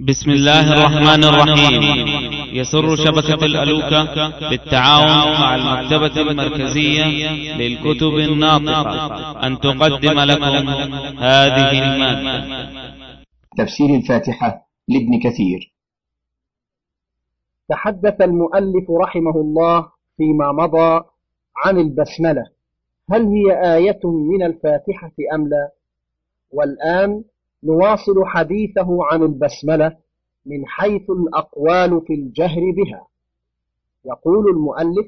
بسم الله الرحمن الرحيم. يسر شبكة الألوكة بالتعاون مع المكتبة المركزية للكتب الناطقة. أن تقدم لكم هذه المادة. تفسير الفاتحة لابن كثير. تحدث المؤلف رحمه الله فيما مضى عن البسملة. هل هي آية من الفاتحة أم لا؟ والآن نواصل حديثه عن البسملة من حيث الأقوال في الجهر بها. يقول المؤلف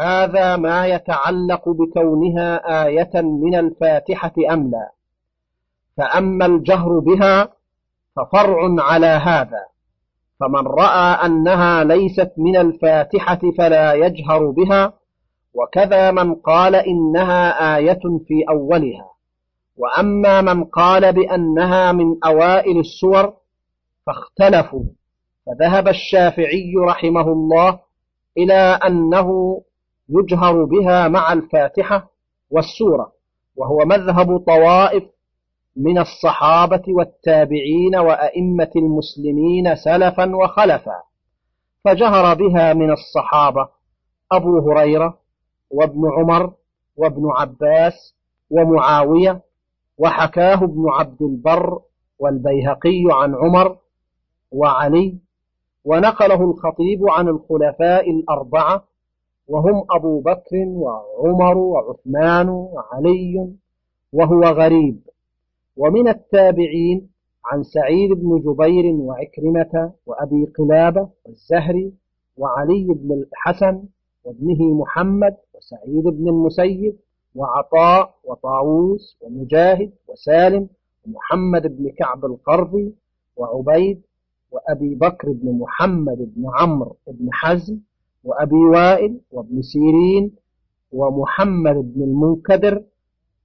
هذا ما يتعلق بكونها آية من الفاتحة أم لا؟ فأما الجهر بها ففرع على هذا فمن رأى أنها ليست من الفاتحة فلا يجهر بها وكذا من قال إنها آية في أولها. وأما من قال بأنها من أوائل السور فاختلفوا فذهب الشافعي رحمه الله إلى أنه يجهر بها مع الفاتحة والسورة وهو مذهب طوائف من الصحابة والتابعين وأئمة المسلمين سلفا وخلفا فجهر بها من الصحابة أبو هريرة وابن عمر وابن عباس ومعاوية وحكاه ابن عبد البر والبيهقي عن عمر وعلي ونقله الخطيب عن الخلفاء الأربعة وهم أبو بكر وعمر وعثمان وعلي وهو غريب. ومن التابعين عن سعيد بن جبير وعكرمة وأبي قلابة والزهري وعلي بن الحسن وابنه محمد وسعيد بن المسيب وعطاء وطاووس ومجاهد وسالم ومحمد بن كعب القرظي وعبيد وأبي بكر بن محمد بن عمرو بن حزم وأبي وائل وابن سيرين ومحمد بن المنكدر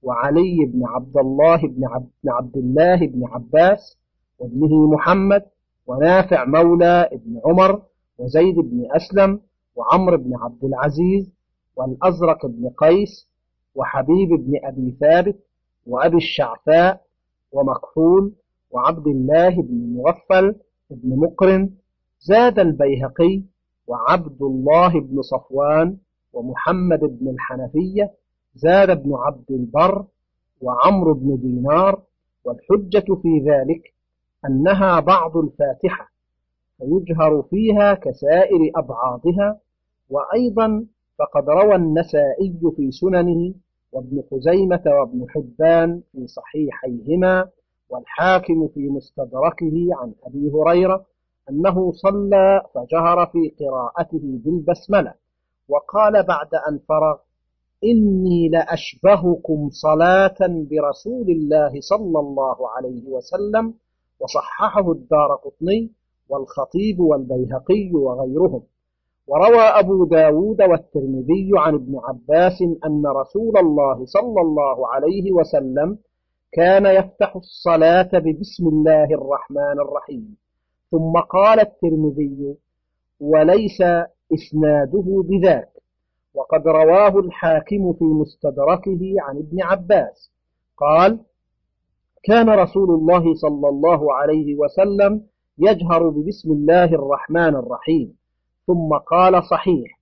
وعلي بن عبد الله بن عبد, عبد الله بن عباس وابنه محمد ونافع مولى ابن عمر وزيد بن أسلم وعمر بن عبد العزيز والأزرق بن قيس وحبيب بن أبي ثابت وأبي الشعفاء ومكحول وعبد الله بن مغفل بن مقرن زاد البيهقي وعبد الله بن صفوان ومحمد بن الحنفية زاد ابن عبد البر وعمرو بن دينار والحجة في ذلك أنها بعض الفاتحة فيجهر فيها كسائر أبعاضها وأيضا فقد روى النسائي في سننه وابن خزيمة وابن حبان في صحيحيهما والحاكم في مستدركه عن أبي هريرة أنه صلى فجهر في قراءته بالبسملة وقال بعد أن فرغ إني لأشبهكم صلاة برسول الله صلى الله عليه وسلم وصححه الدار قطني والخطيب والبيهقي وغيرهم. وروى أبو داود والترمذي عن ابن عباس أن رسول الله صلى الله عليه وسلم كان يفتح الصلاة ببسم الله الرحمن الرحيم. ثم قال الترمذي وليس إسناده بذاك. وقد رواه الحاكم في مستدركه عن ابن عباس. قال كان رسول الله صلى الله عليه وسلم يجهر ببسم الله الرحمن الرحيم. ثم قال صحيح.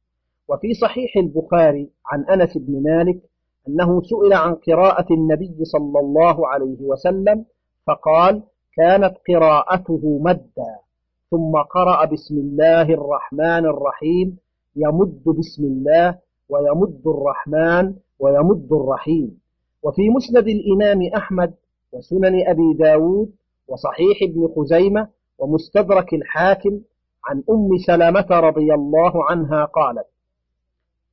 وفي صحيح البخاري عن أنس بن مالك أنه سئل عن قراءة النبي صلى الله عليه وسلم فقال كانت قراءته مدا ثم قرأ بسم الله الرحمن الرحيم يمد بسم الله ويمد الرحمن ويمد الرحيم. وفي مسند الإمام أحمد وسنن أبي داود وصحيح ابن خزيمة ومستدرك الحاكم عن أم سلمة رضي الله عنها قالت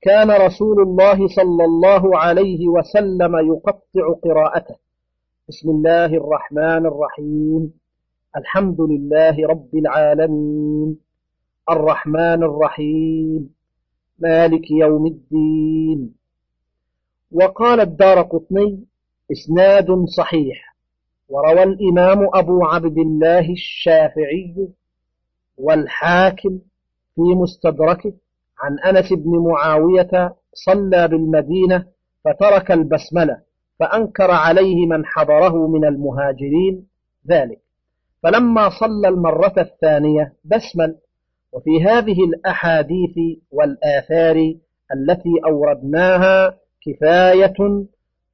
كان رسول الله صلى الله عليه وسلم يقطع قراءته. بسم الله الرحمن الرحيم. الحمد لله رب العالمين. الرحمن الرحيم. مالك يوم الدين. وقال الدار قطني إسناد صحيح. وروى الإمام أبو عبد الله الشافعي والحاكم في مستدركه عن أنس بن معاوية صلى بالمدينة فترك البسملة فأنكر عليه من حضره من المهاجرين ذلك. فلما صلى المرة الثانية بسمل وفي هذه الأحاديث والآثار التي أوردناها كفاية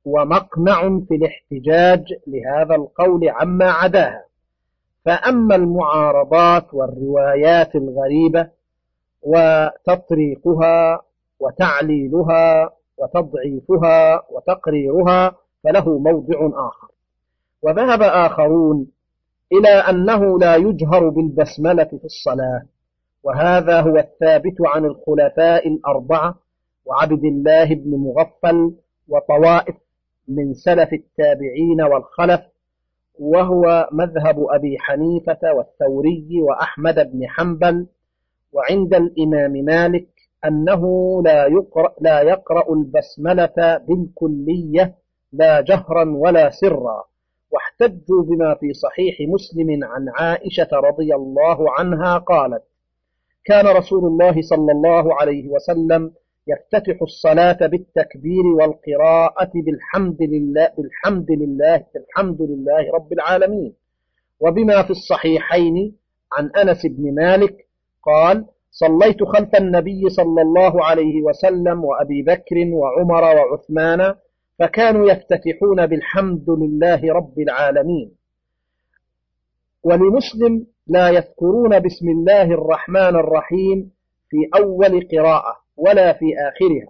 ومقنع في الاحتجاج لهذا القول عما عداها. فأما المعارضات والروايات الغريبة وتطريقها وتعليلها وتضعيفها وتقريرها فله موضع آخر. وذهب آخرون إلى أنه لا يجهر بالبسملة في الصلاة وهذا هو الثابت عن الخلفاء الأربعة وعبد الله بن مغفل وطوائف من سلف التابعين والخلف وهو مذهب أبي حنيفة والثوري وأحمد بن حنبل وعند الإمام مالك أنه لا يقرأ, لا يقرأ البسملة بالكلية لا جهرا ولا سرا. واحتجوا بما في صحيح مسلم عن عائشة رضي الله عنها قالت كان رسول الله صلى الله عليه وسلم يفتتح الصلاة بالتكبير والقراءة بالحمد لله بالحمد لله بالحمد لله رب العالمين. وبما في الصحيحين عن أنس بن مالك قال صليت خلف النبي صلى الله عليه وسلم وأبي بكر وعمر وعثمان فكانوا يفتتحون بالحمد لله رب العالمين. ولمسلم لا يذكرون بسم الله الرحمن الرحيم في أول قراءة. ولا في آخرها.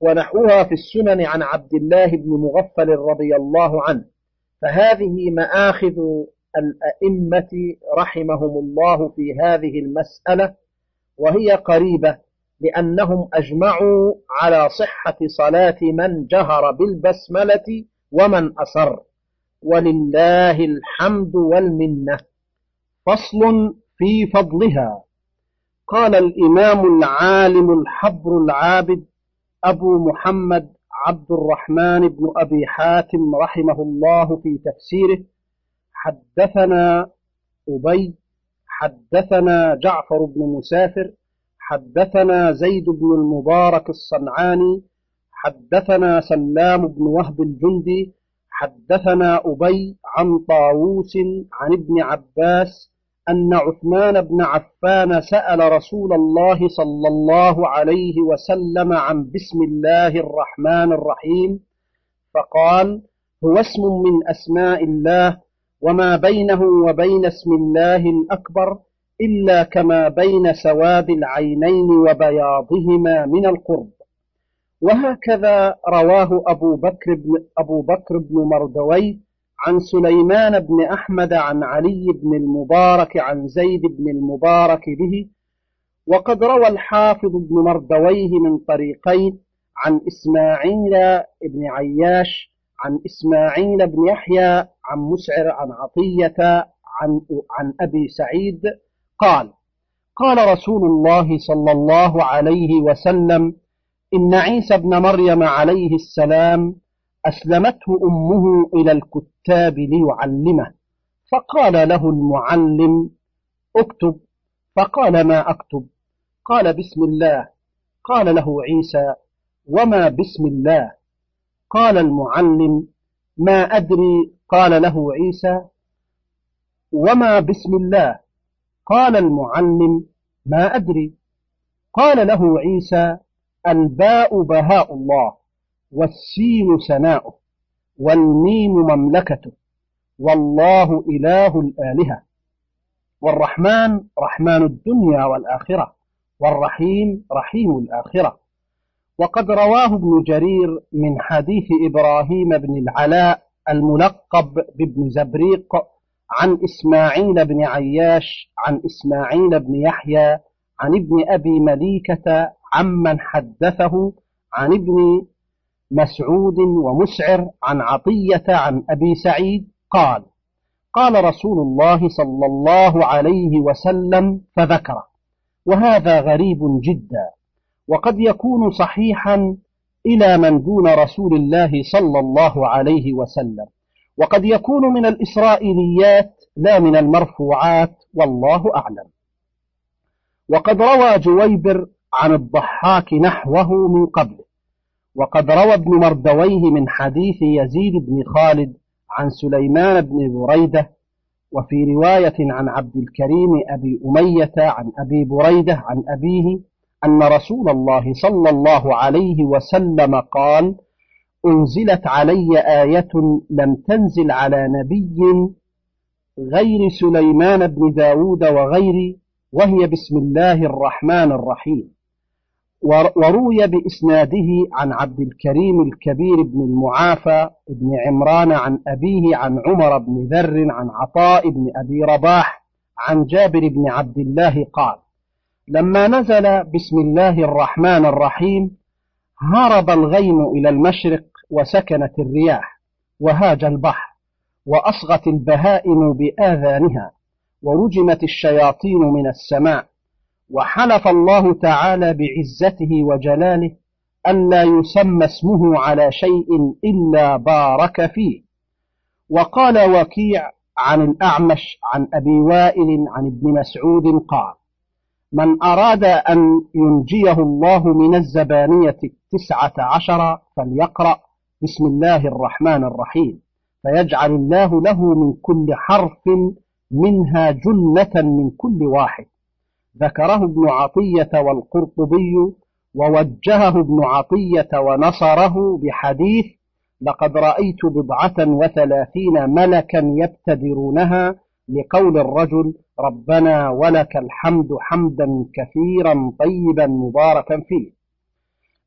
ونحوها في السنن عن عبد الله بن مغفل رضي الله عنه. فهذه مآخذ الأئمة رحمهم الله في هذه المسألة وهي قريبة لأنهم أجمعوا على صحة صلاة من جهر بالبسملة ومن أسر ولله الحمد والمنة. فصل في فضلها. قال الإمام العالم الحبر العابد أبو محمد عبد الرحمن بن أبي حاتم رحمه الله في تفسيره حدثنا أبي حدثنا جعفر بن مسافر حدثنا زيد بن المبارك الصنعاني حدثنا سلام بن وهب الجندي حدثنا أبي عن طاووس عن ابن عباس أن عثمان بن عفان سأل رسول الله صلى الله عليه وسلم عن بسم الله الرحمن الرحيم فقال هو اسم من أسماء الله وما بينه وبين اسم الله الأكبر إلا كما بين سواد العينين وبياضهما من القرب. وهكذا رواه أبو بكر بن, أبو بكر بن مردوي عن سليمان بن أحمد عن علي بن المبارك عن زيد بن المبارك به وقد روى الحافظ بن مردويه من طريقين عن إسماعيل بن عياش عن إسماعيل بن يحيى عن مسعر عن عطية عن, عن أبي سعيد قال قال رسول الله صلى الله عليه وسلم إن عيسى بن مريم عليه السلام أسلمته أمه إلى الكتاب ليعلمه. فقال له المعلم اكتب. فقال ما أكتب؟ قال بسم الله. قال له عيسى وما بسم الله؟ قال المعلم ما أدري. قال له عيسى وما بسم الله؟ قال المعلم ما أدري. قال له عيسى الباء بهاء الله. والسين سناؤه والميم مملكته والله إله الآلهة والرحمن رحمن الدنيا والآخرة والرحيم رحيم الآخرة وقد رواه ابن جرير من حديث إبراهيم بن العلاء الملقب بابن زبريق عن إسماعيل بن عياش عن إسماعيل بن يحيى عن ابن أبي مليكة عمن حدثه عن ابن مسعود ومسعر عن عطية عن أبي سعيد قال قال رسول الله صلى الله عليه وسلم فذكر وهذا غريب جدا وقد يكون صحيحا إلى من دون رسول الله صلى الله عليه وسلم وقد يكون من الإسرائيليات لا من المرفوعات والله أعلم. وقد روى جويبر عن الضحاك نحوه من قبله وقد روى ابن مردويه من حديث يزيد بن خالد عن سليمان بن بريدة وفي رواية عن عبد الكريم أبي أمية عن أبي بريدة عن أبيه أن رسول الله صلى الله عليه وسلم قال أنزلت علي آية لم تنزل على نبي غير سليمان بن داود وغيري وهي بسم الله الرحمن الرحيم وروي بإسناده عن عبد الكريم الكبير بن المعافى بن عمران عن أبيه عن عمر بن ذر عن عطاء بن أبي رباح عن جابر بن عبد الله قال لما نزل بسم الله الرحمن الرحيم هرب الغيم إلى المشرق وسكنت الرياح وهاج البحر وأصغت البهائم بآذانها ورجمت الشياطين من السماء وحلف الله تعالى بعزته وجلاله ألا يسمى اسمه على شيء إلا بارك فيه. وقال وكيع عن الأعمش عن أبي وائل عن ابن مسعود قال من أراد أن ينجيه الله من الزبانية التسعة عشر فليقرأ بسم الله الرحمن الرحيم فيجعل الله له من كل حرف منها جنة من كل واحد. ذكره ابن عطية والقرطبي ووجهه ابن عطية ونصره بحديث لقد رأيت بضعة وثلاثين ملكا يبتدرونها لقول الرجل ربنا ولك الحمد حمدا كثيرا طيبا مباركا فيه.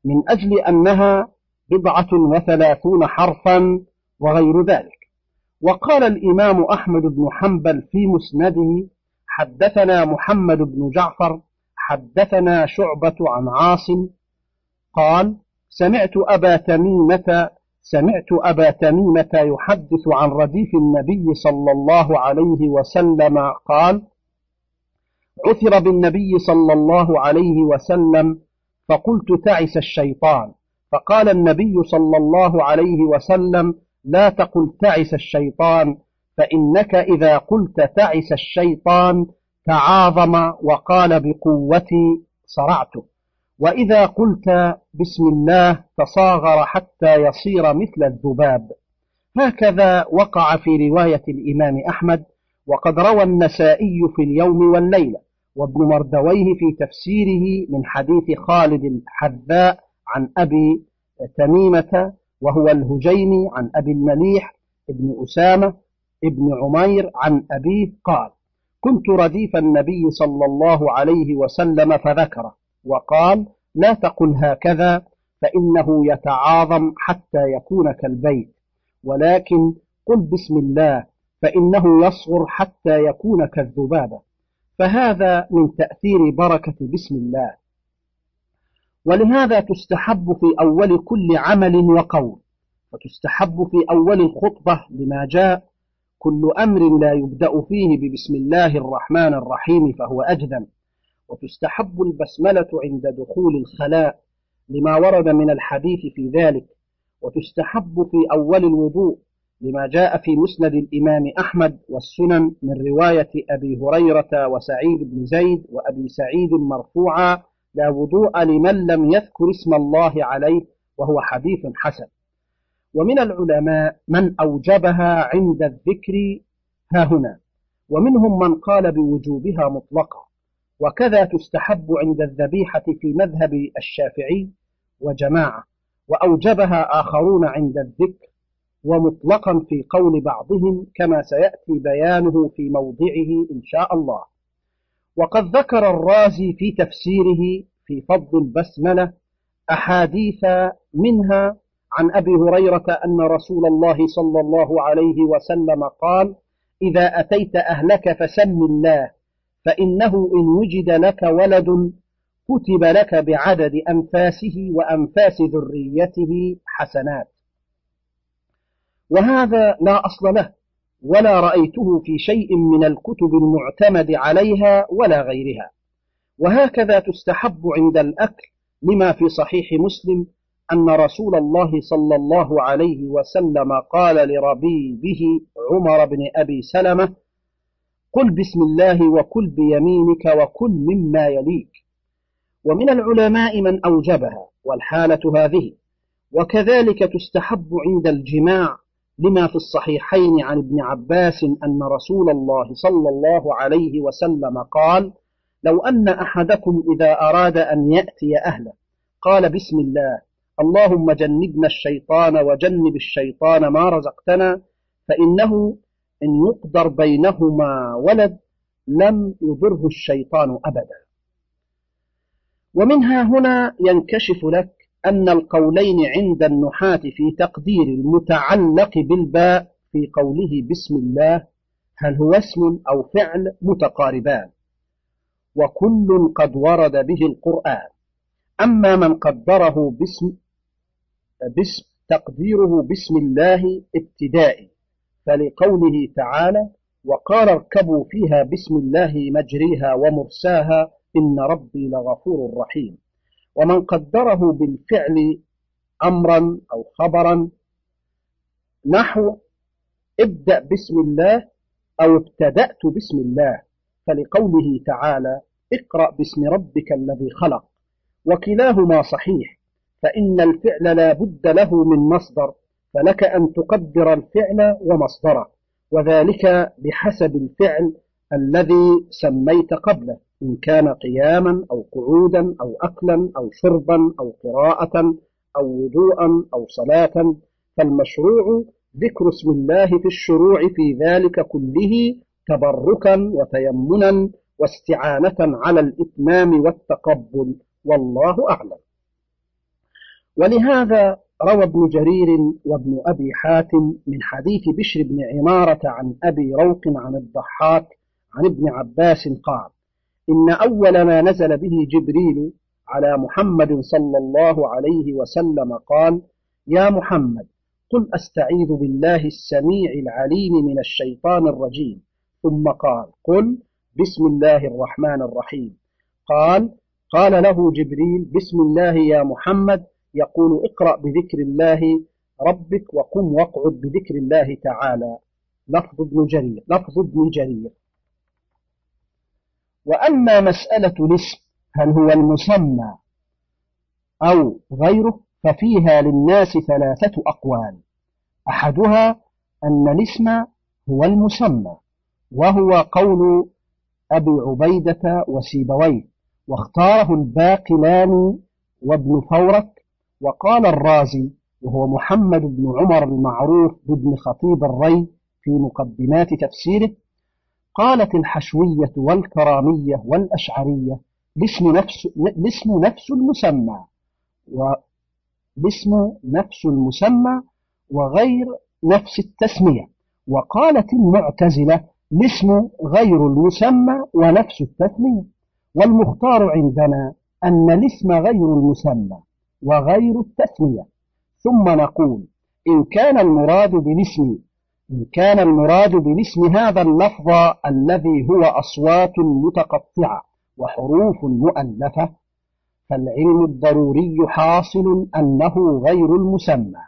من أجل أنها بضعة وثلاثون حرفا وغير ذلك. وقال الإمام أحمد بن حنبل في مسنده حدثنا محمد بن جعفر حدثنا شعبة عن عاصم قال سمعت أبا تميمة سمعت أبا تميمة يحدث عن رديف النبي صلى الله عليه وسلم قال عثر بالنبي صلى الله عليه وسلم فقلت تعس الشيطان. فقال النبي صلى الله عليه وسلم لا تقل تعس الشيطان فإنك إذا قلت تعس الشيطان تعاظم وقال بقوتي صرعته وإذا قلت بسم الله تصاغر حتى يصير مثل الذباب. هكذا وقع في رواية الإمام أحمد وقد روى النسائي في اليوم والليلة وابن مردويه في تفسيره من حديث خالد الحذاء عن أبي تميمة وهو الهجيمي عن أبي المليح ابن أسامة ابن عمير عن أبيه قال كنت رديف النبي صلى الله عليه وسلم فذكره وقال لا تقل هكذا فإنه يتعاظم حتى يكون كالبيت ولكن قل بسم الله فإنه يصغر حتى يكون كالذبابة فهذا من تأثير بركة بسم الله. ولهذا تستحب في أول كل عمل وقول وتستحب في أول الخطبة لما جاء كل أمر لا يبدأ فيه ببسم الله الرحمن الرحيم فهو أجذم وتستحب البسملة عند دخول الخلاء لما ورد من الحديث في ذلك. وتستحب في أول الوضوء لما جاء في مسند الإمام أحمد والسنن من رواية أبي هريرة وسعيد بن زيد وأبي سعيد مرفوعا لا وضوء لمن لم يذكر اسم الله عليه وهو حديث حسن. ومن العلماء من أوجبها عند الذكر ها هنا. ومنهم من قال بوجوبها مطلقا وكذا تستحب عند الذبيحة في مذهب الشافعي وجماعة وأوجبها آخرون عند الذكر ومطلقا في قول بعضهم كما سيأتي بيانه في موضعه إن شاء الله. وقد ذكر الرازي في تفسيره في فضل البسملة أحاديث منها عن أبي هريرة أن رسول الله صلى الله عليه وسلم قال إذا أتيت أهلك فسم الله فإنه إن وجد لك ولد كتب لك بعدد أنفاسه وأنفاس ذريته حسنات. وهذا لا أصل له ولا رأيته في شيء من الكتب المعتمد عليها ولا غيرها. وهكذا تستحب عند الأكل لما في صحيح مسلم أن رسول الله صلى الله عليه وسلم قال لربيبه عمر بن أبي سلمة قل بسم الله وكل بيمينك وكل مما يليك. ومن العلماء من أوجبها والحالة هذه وكذلك تستحب عند الجماع لما في الصحيحين عن ابن عباس أن رسول الله صلى الله عليه وسلم قال لو أن أحدكم إذا أراد أن يأتي أهله قال بسم الله اللهم جنبنا الشيطان وجنب الشيطان ما رزقتنا فإنه إن يقدر بينهما ولد لم يضره الشيطان أبدا. ومنها هنا ينكشف لك أن القولين عند النحاة في تقدير المتعلق بالباء في قوله بسم الله هل هو اسم أو فعل متقاربان. وكل قد ورد به القرآن. أما من قدره باسم باسم تقديره بسم الله ابتدائي فلقوله تعالى وقال اركبوا فيها بسم الله مجريها ومرساها إن ربي لغفور رحيم ومن قدره بالفعل أمرا أو خبرا نحو ابدأ بسم الله أو ابتدأت بسم الله فلقوله تعالى اقرأ باسم ربك الذي خلق وكلاهما صحيح فإن الفعل لا بد له من مصدر فلك أن تقدر الفعل ومصدره. وذلك بحسب الفعل الذي سميت قبله إن كان قياما أو قعودا أو أكلا أو شربا أو قراءة أو وضوءا أو صلاة. فالمشروع ذكر اسم الله في الشروع في ذلك كله تبركا وتيمنا واستعانة على الإتمام والتقبل والله أعلم. ولهذا روى ابن جرير وابن أبي حاتم من حديث بشر بن عمارة عن أبي روق عن الضحاك عن ابن عباس قال إن أول ما نزل به جبريل على محمد صلى الله عليه وسلم قال يا محمد قل أستعيذ بالله السميع العليم من الشيطان الرجيم. ثم قال قل بسم الله الرحمن الرحيم. قال قال له جبريل بسم الله يا محمد يقول اقرأ بذكر الله ربك وقم واقعد بذكر الله تعالى. لفظ ابن جرير لفظ ابن جرير. وأما مسألة الاسم هل هو المسمى أو غيره ففيها للناس ثلاثة أقوال. أحدها أن الاسم هو المسمى وهو قول أبي عبيدة وسيبويه واختاره الباقلاني وابن فورك وقال الرازي وهو محمد بن عمر المعروف بابن خطيب الري في مقدمات تفسيره قالت الحشوية والكرامية والأشعرية الاسم نفس, الاسم نفس المسمى والاسم نفس المسمى وغير نفس التسمية وقالت المعتزلة الاسم غير المسمى ونفس التسمية والمختار عندنا أن الاسم غير المسمى وغير التسمية. ثم نقول إن كان المراد بالاسم إن كان المراد بالاسم هذا اللفظ الذي هو أصوات متقطعة وحروف مؤلفة فالعلم الضروري حاصل أنه غير المسمى.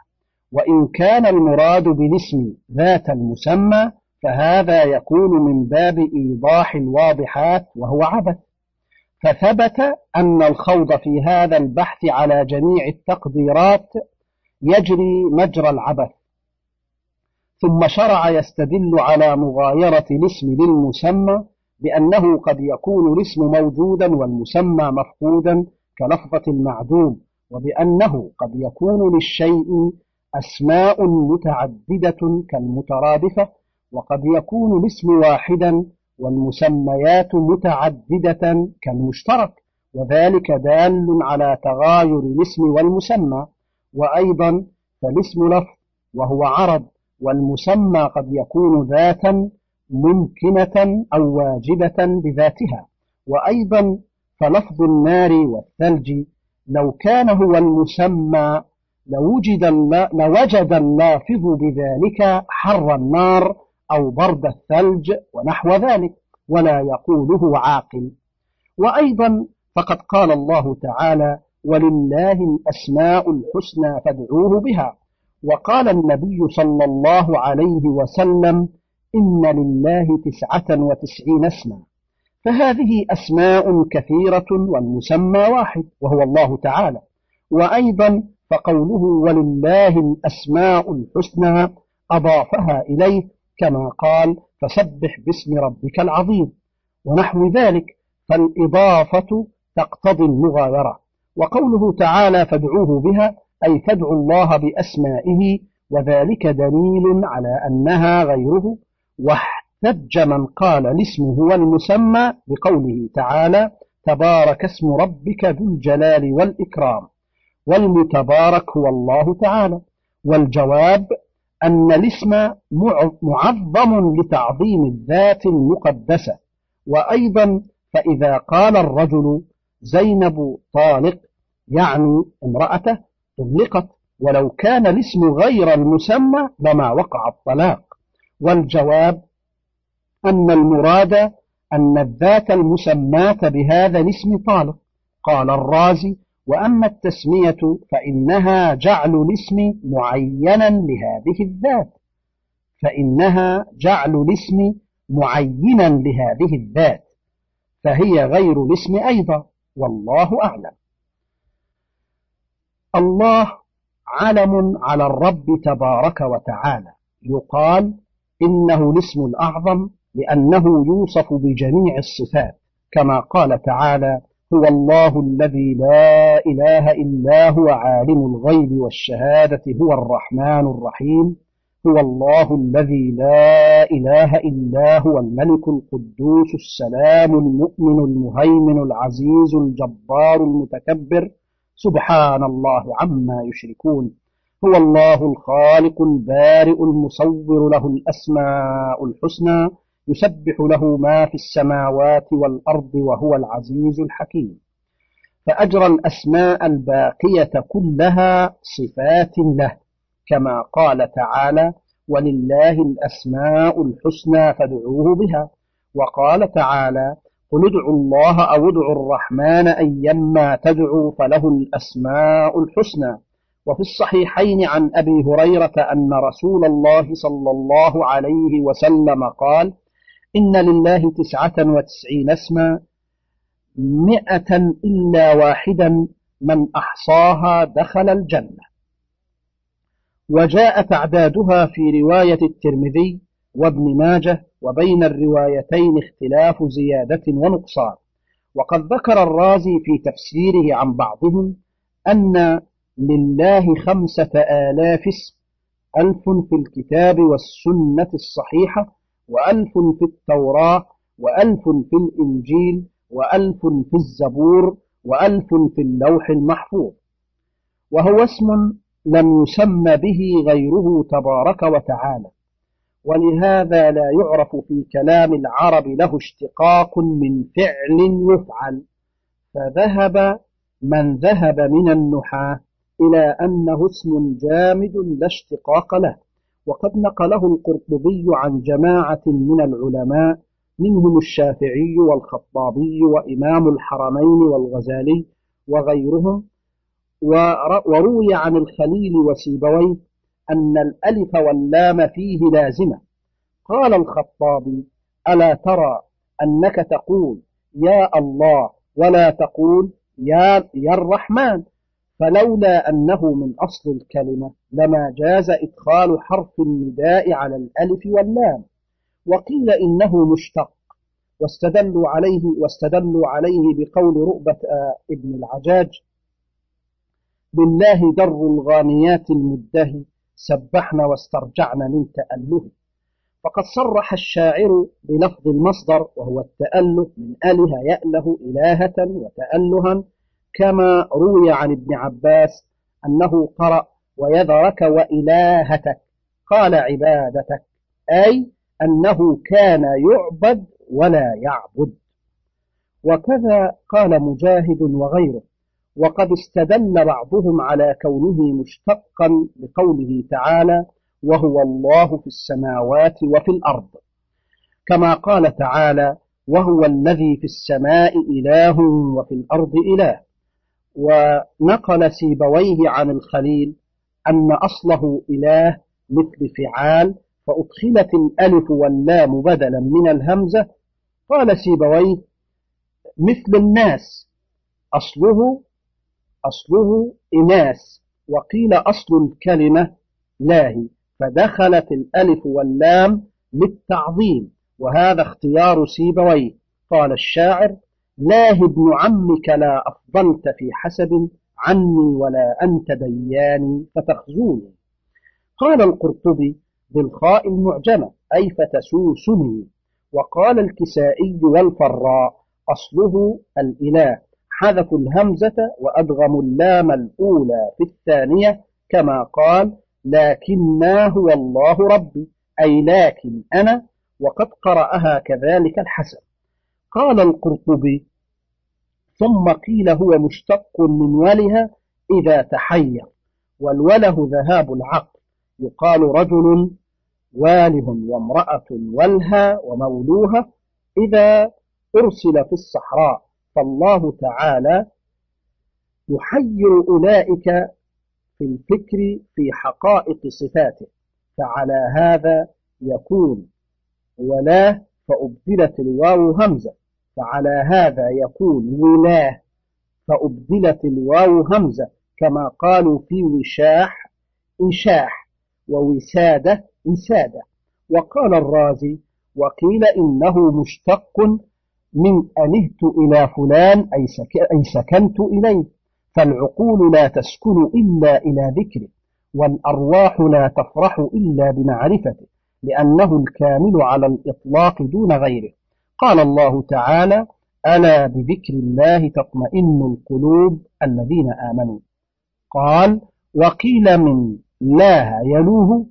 وإن كان المراد بالاسم ذات المسمى فهذا يكون من باب إيضاح الواضحات وهو عبث. فثبت أن الخوض في هذا البحث على جميع التقديرات يجري مجرى العبث. ثم شرع يستدل على مغايرة الاسم للمسمى بأنه قد يكون الاسم موجودا والمسمى مفقودا كلفظة المعدوم وبأنه قد يكون للشيء أسماء متعددة كالمترادفة وقد يكون الاسم واحدا والمسميات متعددة كالمشترك وذلك دال على تغاير الاسم والمسمى وأيضا فالاسم لفظ وهو عرض والمسمى قد يكون ذاتا ممكنة أو واجبة بذاتها. وأيضا فلفظ النار والثلج لو كان هو المسمى لوجد اللافظ بذلك حر النار أو برد الثلج ونحو ذلك ولا يقوله عاقل. وأيضا فقد قال الله تعالى ولله الأسماء الحسنى فادعوه بها وقال النبي صلى الله عليه وسلم إن لله تسعة وتسعين اسما فهذه أسماء كثيرة والمسمى واحد وهو الله تعالى. وأيضا فقوله ولله الأسماء الحسنى أضافها إليه كما قال فسبح باسم ربك العظيم. ونحو ذلك فالإضافة تقتضي المغايرة. وقوله تعالى فادعوه بها أي فادعوا الله بأسمائه وذلك دليل على أنها غيره. واحتج من قال الاسم هو المسمى بقوله تعالى تبارك اسم ربك ذو الجلال والإكرام. والمتبارك هو الله تعالى. والجواب أن الاسم معظم لتعظيم الذات المقدسة. وأيضا فإذا قال الرجل زينب طالق يعني امرأته طلقت ولو كان الاسم غير المسمى لما وقع الطلاق. والجواب أن المراد أن الذات المسماة بهذا الاسم طالق. قال الرازي وأما التسمية فإنها جعل الاسم معينا لهذه الذات. فإنها جعل الاسم معينا لهذه الذات. فهي غير الاسم أيضا والله أعلم. الله علم على الرب تبارك وتعالى. يقال إنه الاسم الأعظم لأنه يوصف بجميع الصفات كما قال تعالى هو الله الذي لا إله إلا هو عالم الغيب والشهادة هو الرحمن الرحيم. هو الله الذي لا إله إلا هو الملك القدوس السلام المؤمن المهيمن العزيز الجبار المتكبر. سبحان الله عما يشركون. هو الله الخالق البارئ المصور له الأسماء الحسنى. يسبح له ما في السماوات والأرض وهو العزيز الحكيم. فأجرى الأسماء الباقية كلها صفات له كما قال تعالى ولله الأسماء الحسنى فادعوه بها وقال تعالى قل ادعوا الله أو ادعوا الرحمن أيما تدعوا فله الأسماء الحسنى وفي الصحيحين عن أبي هريرة أن رسول الله صلى الله عليه وسلم قال إن لله تسعة وتسعين اسما مئة إلا واحدا من أحصاها دخل الجنة. وجاء تعدادها في رواية الترمذي وابن ماجه وبين الروايتين اختلاف زيادة ونقصان. وقد ذكر الرازي في تفسيره عن بعضهم أن لله خمسة آلاف اسم ألف في الكتاب والسنة الصحيحة وألف في التوراة وألف في الإنجيل وألف في الزبور وألف في اللوح المحفوظ. وهو اسم لم يسم به غيره تبارك وتعالى. ولهذا لا يعرف في كلام العرب له اشتقاق من فعل يفعل. فذهب من ذهب من النحاة إلى أنه اسم جامد لا اشتقاق له. وقد نقله القرطبي عن جماعة من العلماء منهم الشافعي والخطابي وإمام الحرمين والغزالي وغيرهم وروي عن الخليل وسيبويه أن الألف واللام فيه لازمة. قال الخطابي ألا ترى أنك تقول يا الله ولا تقول يا, يا الرحمن؟ فلولا أنه من أصل الكلمة لما جاز إدخال حرف النداء على الألف واللام. وقيل إنه مشتق واستدلوا عليه واستدلوا عليه بقول رؤبة ابن العجاج لله در الغانيات المدهي سبحنا واسترجعنا من تأله. فقد صرح الشاعر بلفظ المصدر وهو التأله من آله يأله إلهة وتألها كما روي عن ابن عباس أنه قرأ ويذرك وإلهتك قال عبادتك أي أنه كان يعبد ولا يعبد. وكذا قال مجاهد وغيره وقد استدل بعضهم على كونه مشتقا بقوله تعالى وهو الله في السماوات وفي الأرض كما قال تعالى وهو الذي في السماء إله وفي الأرض إله ونقل سيبويه عن الخليل أن أصله إله مثل فعال فأدخلت الألف واللام بدلا من الهمزة. قال سيبويه مثل الناس أصله أصله إناس وقيل أصل الكلمة لاهي فدخلت الألف واللام للتعظيم وهذا اختيار سيبويه قال الشاعر لاه ابن عمك لا أفضلت في حسب عني ولا أنت دياني فتخزوني. قال القرطبي بالخاء المعجمة أي فتسوسني. وقال الكسائي والفراء أصله الإله حذفوا الهمزة وأدغموا اللام الأولى في الثانية كما قال لكنا هو الله ربي أي لكن أنا وقد قرأها كذلك الحسن. قال القرطبي ثم قيل هو مشتق من ولها إذا تحير والوله ذهاب العقل يقال رجل واله وامرأة ولها ومولوها إذا أرسل في الصحراء فالله تعالى يحير أولئك في الفكر في حقائق صفاته فعلى هذا يكون ولا فأبدلت الواو همزة. فعلى هذا يكون ولاة فأبدلت الواو همزة كما قالوا في وشاح إنشاح ووسادة إسادة وقال الرازي وقيل إنه مشتق من أنهت إلى فلان أي سكنت إليه. فالعقول لا تسكن إلا إلى ذكره والأرواح لا تفرح إلا بمعرفته لأنه الكامل على الإطلاق دون غيره. قال الله تعالى ألا بذكر الله تطمئن القلوب الذين آمنوا. قال وقيل من لاه يلوه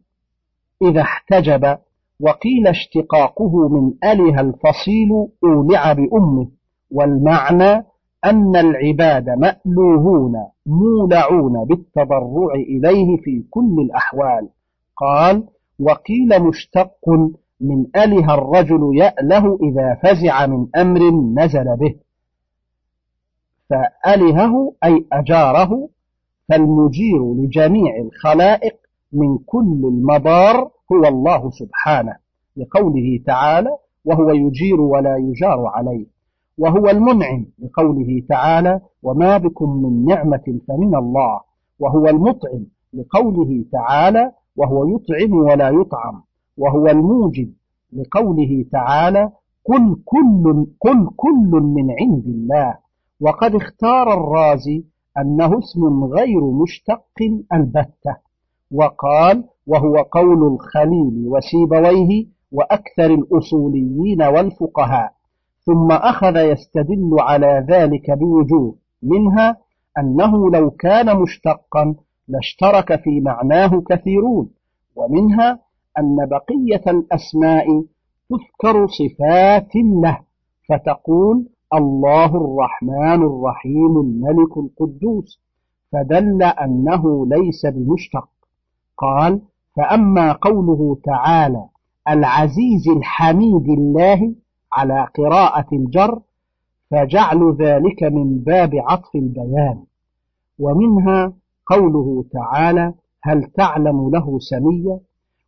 إذا احتجب وقيل اشتقاقه من أله الفصيل أولع بأمه والمعنى أن العباد مألوهون مولعون بالتضرع إليه في كل الأحوال. قال وقيل مشتق من أله الرجل يأله إذا فزع من أمر نزل به. فألهه أي أجاره فالمجير لجميع الخلائق من كل المضار هو الله سبحانه لقوله تعالى وهو يجير ولا يجار عليه وهو المنعم لقوله تعالى وما بكم من نعمة فمن الله وهو المطعم لقوله تعالى وهو يطعم ولا يطعم وهو الموجب لقوله تعالى قل كل, قل كل من عند الله. وقد اختار الرازي أنه اسم غير مشتق البتة. وقال وهو قول الخليل وسيبويه وأكثر الأصوليين والفقهاء. ثم أخذ يستدل على ذلك بوجوه منها أنه لو كان مشتقا لاشترك في معناه كثيرون. ومنها أن بقية الأسماء تذكر صفات له فتقول الله الرحمن الرحيم الملك القدوس فدل أنه ليس بمشتق. قال فأما قوله تعالى العزيز الحميد الله على قراءة الجر فجعل ذلك من باب عطف البيان. ومنها قوله تعالى هل تعلم له سميا؟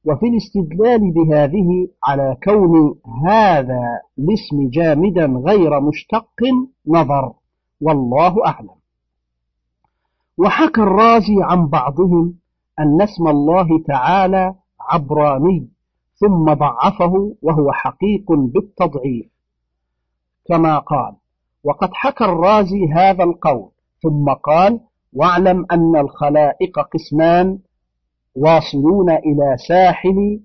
وفي الاستدلال بهذه على كون هذا الاسم جامدا غير مشتق نظر والله أعلم. وحكى الرازي عن بعضهم أن اسم الله تعالى عبراني ثم ضعفه وهو حقيق بالتضعيف. كما قال وقد حكى الرازي هذا القول ثم قال واعلم أن الخلائق قسمان واصلون إلى ساحل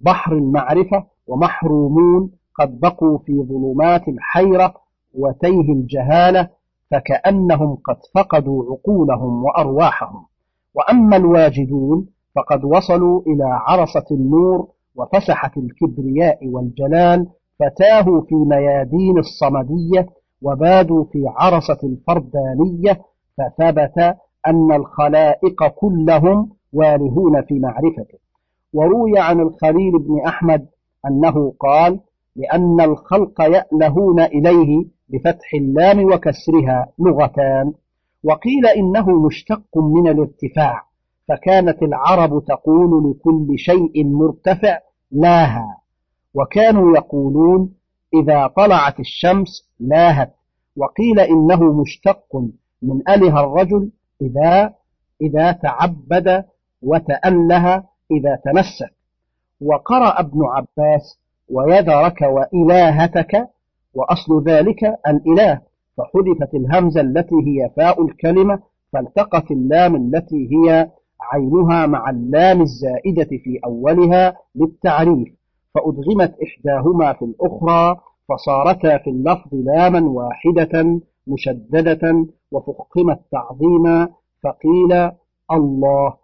بحر المعرفة ومحرومون قد بقوا في ظلمات الحيرة وتيه الجهالة فكأنهم قد فقدوا عقولهم وأرواحهم. وأما الواجدون فقد وصلوا إلى عرصة النور وفسحة الكبرياء والجلال فتاهوا في ميادين الصمدية وبادوا في عرصة الفردانية فثبت أن الخلائق كلهم والهون في معرفته. وروي عن الخليل بن أحمد أنه قال لأن الخلق يألهون إليه بفتح اللام وكسرها لغتان. وقيل إنه مشتق من الارتفاع فكانت العرب تقول لكل شيء مرتفع لاها. وكانوا يقولون إذا طلعت الشمس لاهت. وقيل إنه مشتق من أله الرجل إذا إذا تعبد وتأله إذا تمسك. وقرأ ابن عباس ويذرك وإلهتك وأصل ذلك الإله فحذفت الهمزة التي هي فاء الكلمة فالتقت اللام التي هي عينها مع اللام الزائدة في أولها للتعريف فأدغمت إحداهما في الأخرى فصارتا في اللفظ لاما واحدة مشددة وفخمت تعظيما فقيل الله.